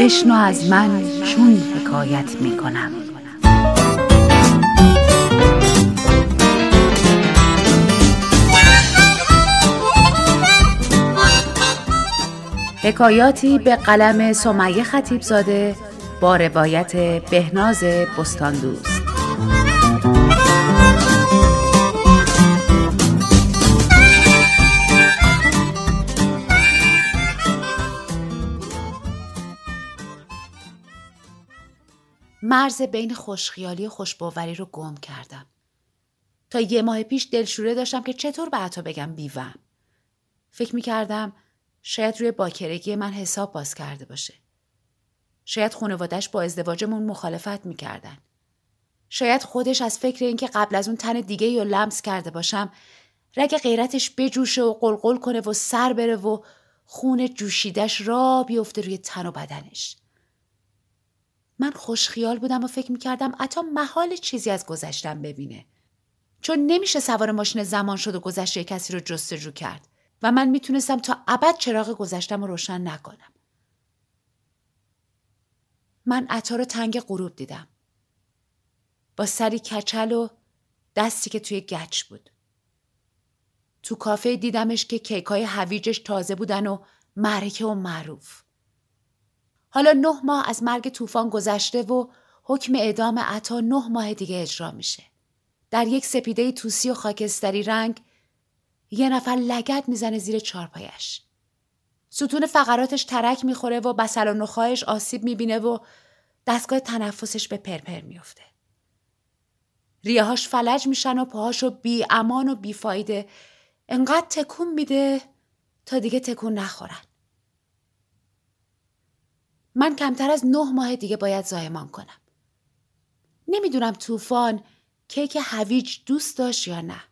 بشنو از من چون حکایت می کنم حکایاتی به قلم سمیه خطیب زاده با روایت بهناز بستان مرز بین خوشخیالی و خوشباوری رو گم کردم. تا یه ماه پیش دلشوره داشتم که چطور به عطا بگم بیوم. فکر می کردم شاید روی باکرگی من حساب باز کرده باشه. شاید خانوادش با ازدواجمون مخالفت می‌کردن. شاید خودش از فکر اینکه قبل از اون تن دیگه یا لمس کرده باشم رگ غیرتش بجوشه و قلقل کنه و سر بره و خون جوشیدش را بیفته روی تن و بدنش. من خوشخیال بودم و فکر می‌کردم عطا محال چیزی از گذشتم ببینه. چون نمیشه سوار ماشین زمان شد و گذشته کسی رو جستجو کرد و من می‌تونستم تا ابد چراغ گذشتم رو روشن نکنم. من عطا رو تنگ غروب دیدم. با سری کچل و دستی که توی گچ بود. تو کافه دیدمش که کیکای هویجش تازه بودن و معرکه و معروف. حالا نه ماه از مرگ طوفان گذشته و حکم اعدام عطا نه ماه دیگه اجرا میشه. در یک سپیده توسی و خاکستری رنگ یه نفر لگت می‌زنه زیر چارپایش. ستون فقراتش ترک می‌خوره و بسل و نخواهش آسیب می‌بینه و دستگاه تنفسش به پرپر میفته. ریهاش فلج میشن و پاهاشو بی امان و بی فایده انقدر تکون میده تا دیگه تکون نخورن. من کمتر از نه ماه دیگه باید زایمان کنم. نمی‌دونم طوفان کیک هویج دوست داشت یا نه.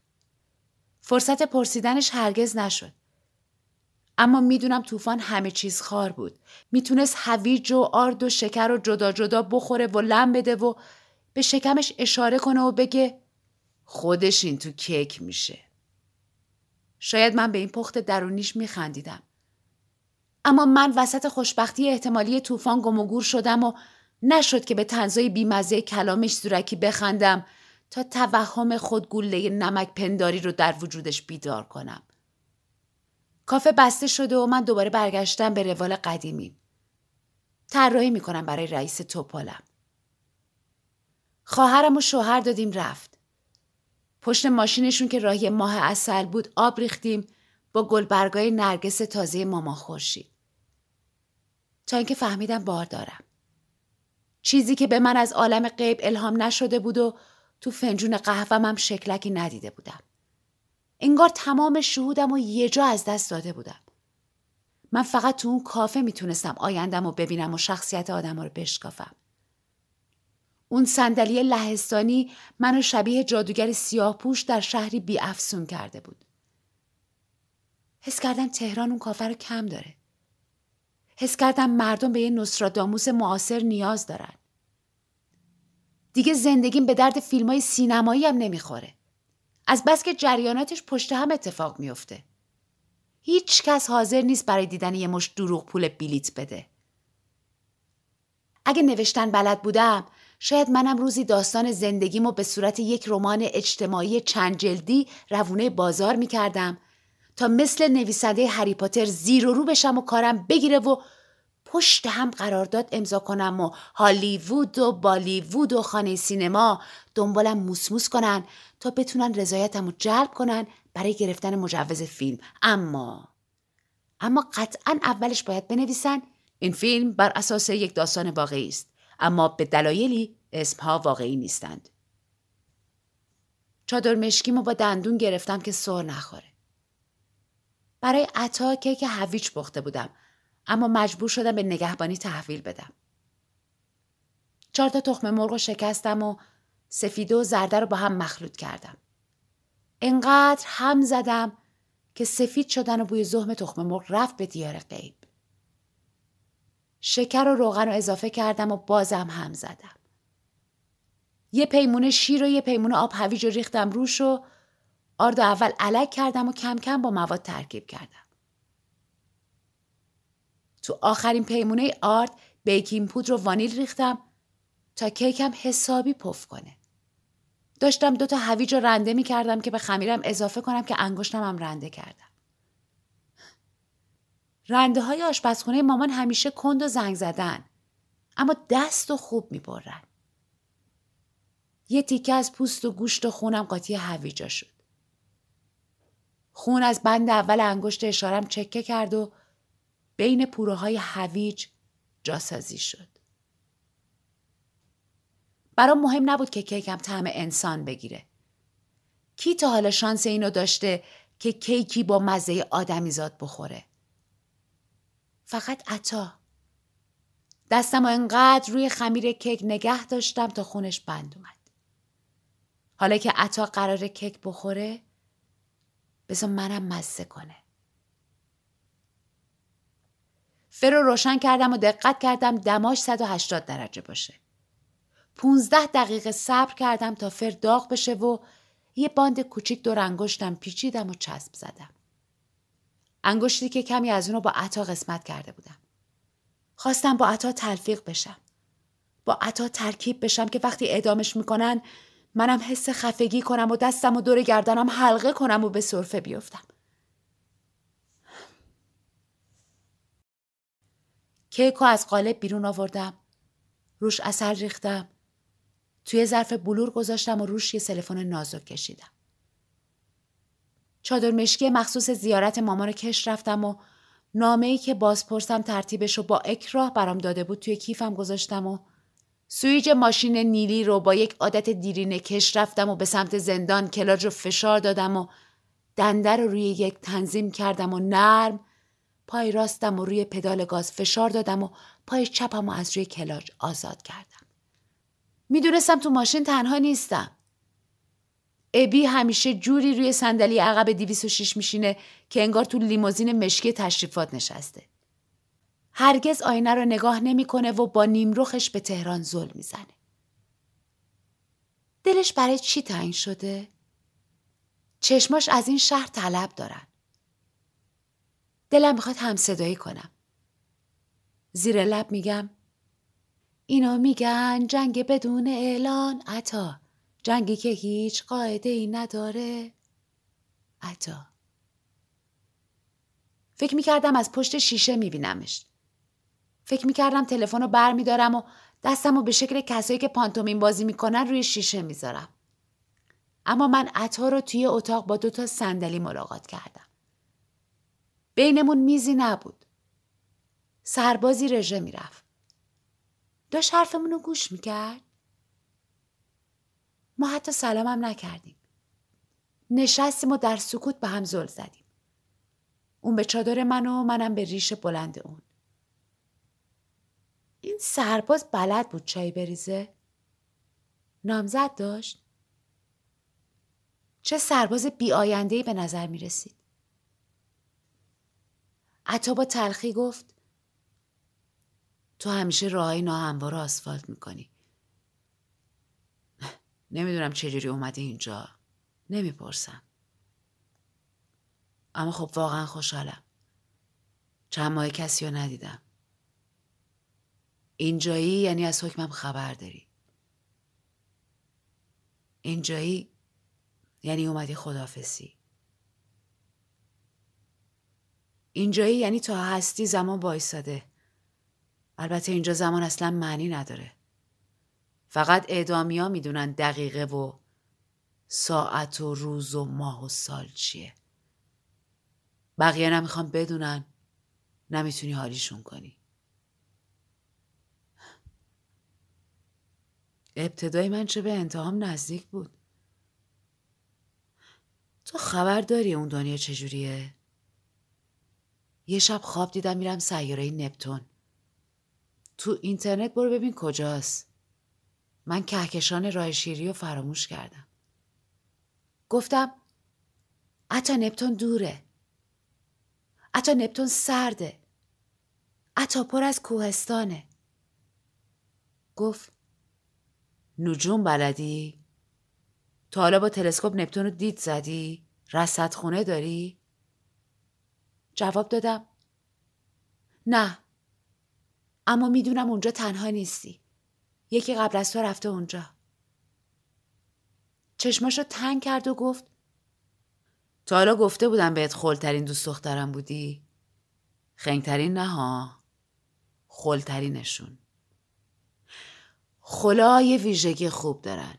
فرصت پرسیدنش هرگز نشد. اما می‌دونم طوفان همه چیز خار بود. می‌تونست هویج و آرد و شکر و جدا جدا بخوره و لم بده و به شکمش اشاره کنه و بگه خودش این تو کیک میشه. شاید من به این پخت درونیش میخندیدم. اما من وسط خوشبختی احتمالی طوفان گم و گور شدم و نشد که به تنزای بیمزه کلامش زورکی بخندم تا توهم خود گله نمک پنداری رو در وجودش بیدار کنم. کافه بسته شده و من دوباره برگشتم به روال قدیمی. طراحی می‌کنم برای رئیس توپالم. خواهرم و شوهر دادیم رفت. پشت ماشینشون که راهی ماه اصل بود آب ریختیم با گلبرگای نرگس تازه ماما خورشید. تا اینکه فهمیدم بار دارم. چیزی که به من از عالم غیب الهام نشده بود و تو فنجون قهوهم هم شکلکی ندیده بودم. انگار تمام شهودم و یه جا از دست داده بودم. من فقط تو اون کافه می‌تونستم آیندم و ببینم و شخصیت آدم رو بشکافم. اون صندلی لهستانی منو شبیه جادوگر سیاه پوش در شهری بی افسون کرده بود. حس کردم تهران اون کافه رو کم داره. حس کردم مردم به یه نصراداموس معاصر نیاز دارن. دیگه زندگیم به درد فیلم های سینمایی هم نمی‌خوره. از بس که جریاناتش پشت هم اتفاق میفته. هیچ کس حاضر نیست برای دیدن یه مش دروغ پول بلیت بده. اگه نوشتن بلد بودم شاید منم روزی داستان زندگیمو به صورت یک رمان اجتماعی چند جلدی روونه بازار می‌کردم تا مثل نویسنده هری پاتر زیر و رو بشم و کارم بگیره و پشت هم قرارداد امضا کنم و هالیوود و بالیوود و خانه سینما دنبالم موسموس کنن تا بتونن رضایتم رو جلب کنن برای گرفتن مجوز فیلم. اما اما قطعا اولش باید بنویسن. این فیلم بر اساس یک داستان واقعی است اما به دلایلی اسمها واقعی نیستند. چادر مشکیمو با دندون گرفتم که سر نخوره. برای عطا کیک هویج پخته بودم اما مجبور شدم به نگهبانی تحویل بدم. چهار تا تخم مرغ رو شکستم و سفیده و زرده رو با هم مخلوط کردم. انقدر هم زدم که سفید شدن و بوی زهم تخم مرغ رفت به دیار غیب. شکر و روغن رو اضافه کردم و بازم هم زدم. یه پیمونه شیر و یه پیمونه آب هویج رو ریختم روش و آرد اول علک کردم و کم کم با مواد ترکیب کردم. تو آخرین پیمونه آرد بیکینگ پودر و وانیل ریختم تا کیکم حسابی پف کنه. داشتم دو تا هویج رو رنده می کردم که به خمیرم اضافه کنم که انگشتم هم رنده کردم. رنده های آشپزخونه مامان همیشه کند و زنگ زدن. اما دست و خوب می برن. یه تیکه از پوست و گوشت و خونم قاطی هویجا شد. خون از بند اول انگشت اشارم چکه کرد و بین پوره های هویج جاسازی شد. برام مهم نبود که کیکم طعم انسان بگیره. کی تا حالا شانس اینو داشته که کیکی با مزه آدمیزاد بخوره؟ فقط عطا. دستم و انقدر روی خمیر کیک نگه داشتم تا خونش بند اومد. حالا که عطا قرار کیک بخوره بذار منم مزه کنه. فر رو روشن کردم و دقت کردم دماش 180 درجه باشه. 15 دقیقه صبر کردم تا فر داغ بشه و یه باند کوچیک دور انگشتم پیچیدم و چسب زدم. انگشتی که کمی از اونو با عطا قسمت کرده بودم. خواستم با عطا تلفیق بشم. با عطا ترکیب بشم که وقتی ادامش می‌کنن منم حس خفگی کنم و دستم و دور گردنم حلقه کنم و به صرفه بیفتم. کیکو از قالب بیرون آوردم. روش اثر ریختم. توی ظرف بلور گذاشتم و روش یه سلفون نازک کشیدم. چادر مشکی مخصوص زیارت مامان کش رفتم و نامه ای که بازپرسم ترتیبش رو با اکراه برام داده بود توی کیفم گذاشتم و سوییچ ماشین نیلی رو با یک عادت دیرینه کش رفتم و به سمت زندان کلاچ رو فشار دادم و دنده رو روی یک تنظیم کردم و نرم پای راستم و روی پدال گاز فشار دادم و پای چپم و از روی کلاج آزاد کردم. می‌دونستم تو ماشین تنها نیستم. ابی همیشه جوری روی صندلی عقب 206 میشینه که انگار تو لیموزین مشکی تشریفات نشسته. هرگز آینه رو نگاه نمی‌کنه و با نیمروخش به تهران زل می‌زنه. دلش برای چی تعیین شده؟ چشماش از این شهر طلب دارن. دلم می‌خواد هم صدایی کنم. زیر لب میگم اینا میگن جنگ بدون اعلان عطا جنگی که هیچ قاعده ای نداره عطا فکر می‌کردم از پشت شیشه میبینمش فکر می‌کردم تلفن رو بر میدارم و دستم رو به شکل کسایی که پانتومین بازی می‌کنن روی شیشه می‌ذارم. اما من عطا رو توی اتاق با دوتا صندلی ملاقات کردم. بینمون میزی نبود. سربازی رژه می‌رفت. داشت حرفمون رو گوش می‌کرد. ما حتی سلامم نکردیم. نشستیم و در سکوت به هم زل زدیم. اون به چادر من و منم به ریش بلند اون. این سرباز بلد بود چای بریزه. نامزد داشت. چه سرباز بی به نظر می رسید عطا با تلخی گفت تو همیشه راهی ناهموار آسفالت می‌کنی. نمی‌دونم چجوری اومدی اینجا. نمی‌پرسم. اما خب واقعا خوشحالم. چند ماه کسی رو ندیدم. اینجایی یعنی از حکمم خبر داری. اینجایی یعنی اومدی خدافسی اینجایی یعنی تا هستی زمان بایستاده البته اینجا زمان اصلا معنی نداره. فقط اعدامیا می‌دونن دقیقه و ساعت و روز و ماه و سال چیه. بقیه نمی‌خوام بدونن نمی‌تونی حالیشون کنی. ابتدای من چه به انتهام نزدیک بود. تو خبر داری اون دنیا چجوریه؟ یه شب خواب دیدم میرم سیاره نپتون. تو اینترنت برو ببین کجاست. من کهکشان راه شیری رو فراموش کردم. گفتم اتا نپتون دوره. اتا نپتون سرده. اتا پر از کوهستانه. گفت نجوم بلدی؟ تا حالا با تلسکوپ نپتون رو دید زدی؟ رصد خونه داری؟ جواب دادم. نه. اما می‌دونم اونجا تنها نیستی. یکی قبل از تو رفته اونجا. چشماشو تنگ کرد و گفت تا حالا گفته بودم بهت خلترین دوست دخترم بودی. خنگترین نه ها. خلترینشون. خلا یه ویژگی خوب دارن.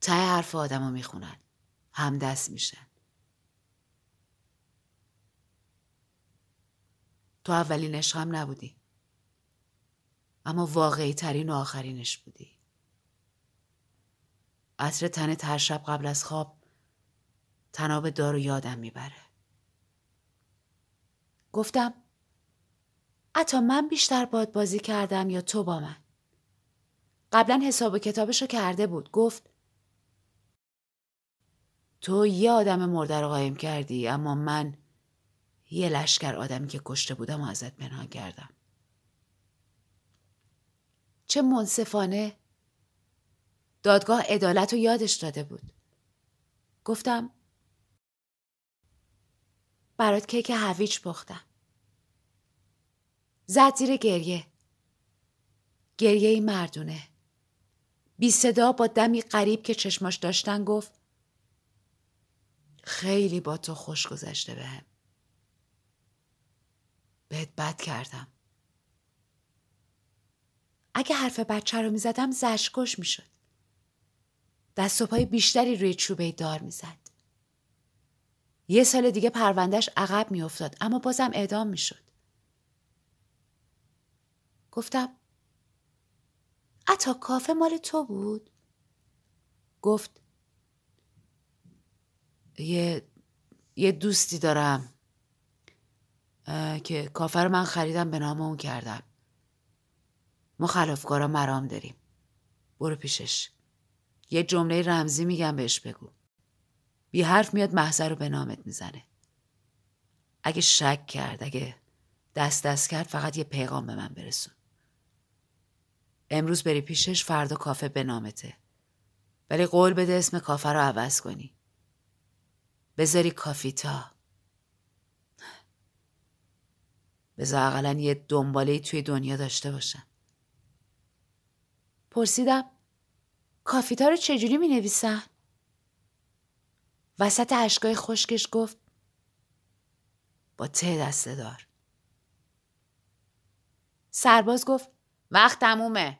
ته حرف آدم رو می‌خونن. همدست میشن. تو اولین عشقم نبودی. اما واقعی ترین و آخرینش بودی. عطر تن هر شب قبل از خواب تناب دارو یادم می‌بره. گفتم حتی من بیشتر باد بازی کردم یا تو با من؟ قبلا حساب و کتابشو کرده بود. گفت تو یه آدم مرده رو قایم کردی اما من یه لشکر آدمی که کشته بودم و ازت پنهان کردم. چه منصفانه دادگاه عدالت رو یادش داده بود. گفتم برات کیک هویج پختم. زد زیر گریه. گریه ای مردونه. بی صدا با دمی قریب که چشماش داشتن گفت خیلی با تو خوش گذشته بهم. بهت بد کردم. اگه حرف بچه رو می‌زدم زشکش می‌شد. دست و پای بیشتری روی چوبه دار می‌زد. یه سال دیگه پروندهش عقب میافتاد اما بازم اعدام می‌شد. گفتم اتا کافه مال تو بود؟ گفت یه یه دوستی دارم که کافه رو من خریدم به نام اون کردم. ما خلافکارا مرام داریم. برو پیشش. یه جمله رمزی میگم بهش بگو. بی حرف میاد محضر رو به نامت می‌زنه. اگه شک کرد اگه دست دست کرد فقط یه پیغام به من برسون. امروز بری پیشش فردا کافه به نامته. ولی قول بده اسم کافه رو عوض کنی. بذاری کافیتا. بذار اقلا یه دنباله توی دنیا داشته باشم. پرسیدم کافیتا رو چجوری می نویسن؟ وسط عشقای خشکش گفت با ته دسته دار سرباز گفت وقت تمومه.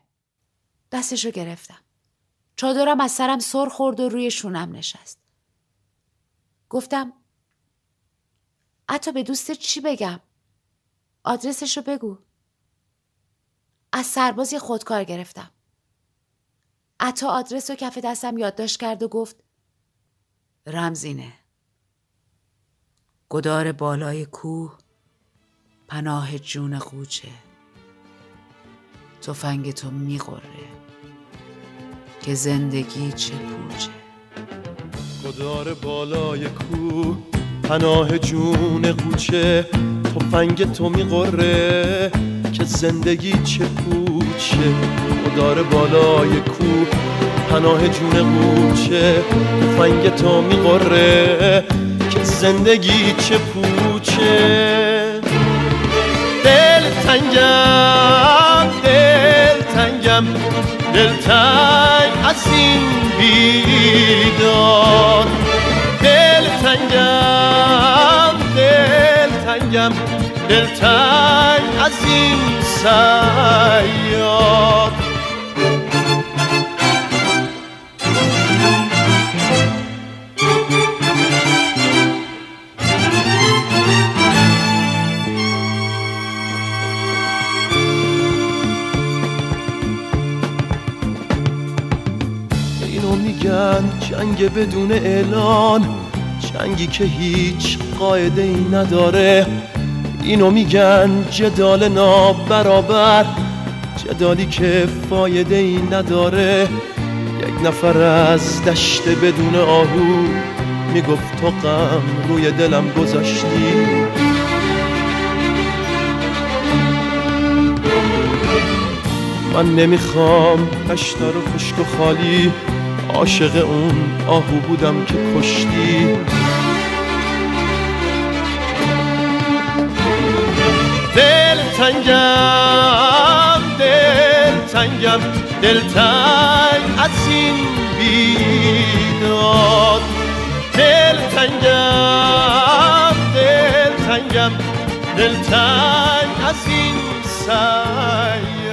دستشو گرفتم. چادرم از سرم سر خورد و روی شونم نشست. گفتم حتی به دوست چی بگم؟ آدرسشو بگو. از سرباز خودکار گرفتم. عطا آدرس و کف دستم یادداشت کرد و گفت رمزینه. گدار بالای کوه پناه جون قوچه. تفنگ تو میقره که زندگی چه پوچه. گدار بالای کوه پناه جون قوچه تفنگ تو میقره که زندگی چه پوچه. گدار بالای کوه پناه جون قوچه تفنگ تو میقره که زندگی چه پوچه. دل تنگم. تنگم دل تنگ از این بیدار. دل تنگم دل تنگم دل تنگ از این سیار. بدون اعلان. جنگی که هیچ قاعده ای نداره. اینو میگن جدال نابرابر. جدالی که فایده ای نداره. یک نفر از دشت بدون آهو می‌گفت تو غم روی دلم گذاشتی. من نمی‌خوام دشتا رو خشک و خالی عاشق اون آهو بودم که کشتی. دل تنگم دل تنگم دل تنگ از این بیداد. دل تنگم دل تنگم دل تنگ از این سعی.